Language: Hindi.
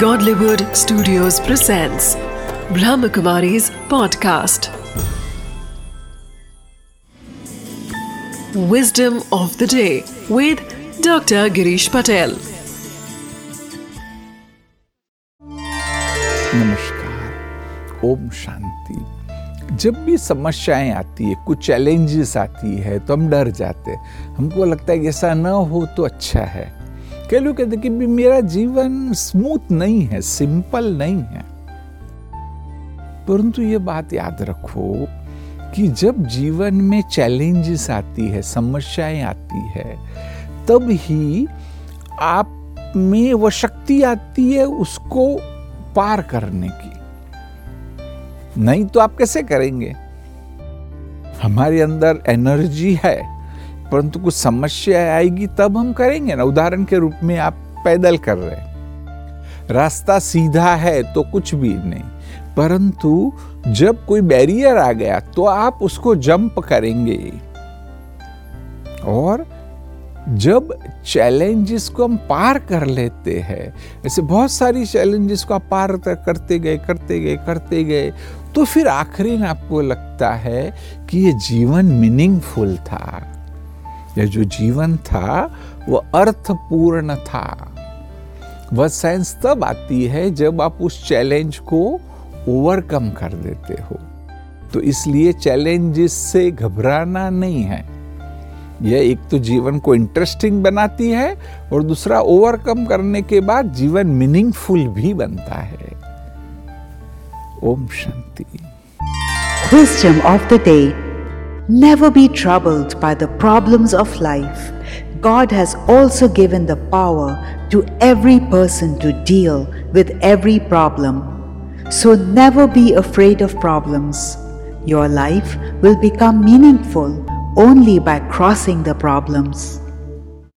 Godlywood Studios presents Brahmakumari's podcast. Wisdom of the day with Dr. Girish Patel. नमस्कार ओम शांति जब भी समस्याएँ आती है कुछ चैलेंजेस आती है तो हम डर जाते हैं हमको लगता है ऐसा ना हो तो अच्छा है कई लोग कहते कि भी मेरा जीवन स्मूथ नहीं है, सिंपल नहीं है। परंतु ये बात याद रखो कि जब जीवन में चैलेंजेस आती है, समस्याएँ आती है, तब ही आप में वो शक्ति आती है उसको पार करने की। नहीं तो आप कैसे करेंगे? हमारे अंदर एनर्जी है। परंतु कुछ समस्या आएगी, तब हम करेंगे ना। उदाहरण के रूप में आप पैदल कर रहे हैं। रास्ता सीधा है तो कुछ भी नहीं। परंतु जब कोई बैरियर आ गया तो आप उसको जंप करेंगे। और जब चैलेंजेस को हम पार कर लेते हैं, ऐसे बहुत सारी चैलेंजेस को आप पार करते गए करते गए करते गए तो फिर आखिरी में आपको लगता है कि ये जीवन मीनिंगफुल था। ये जो जीवन था, वो अर्थपूर्ण था। वह सेंस तब आती है जब आप उस चैलेंज को ओवरकम कर देते हो। तो इसलिए चैलेंजेस से घबराना नहीं है। यह एक तो जीवन को इंटरेस्टिंग बनाती है और दूसरा ओवरकम करने के बाद जीवन मीनिंगफुल भी बनता है। ओम शांति। Wisdom of the day Never be troubled by the problems of life. God has also given the power to every person to deal with every problem. So never be afraid of problems. Your life will become meaningful only by crossing the problems.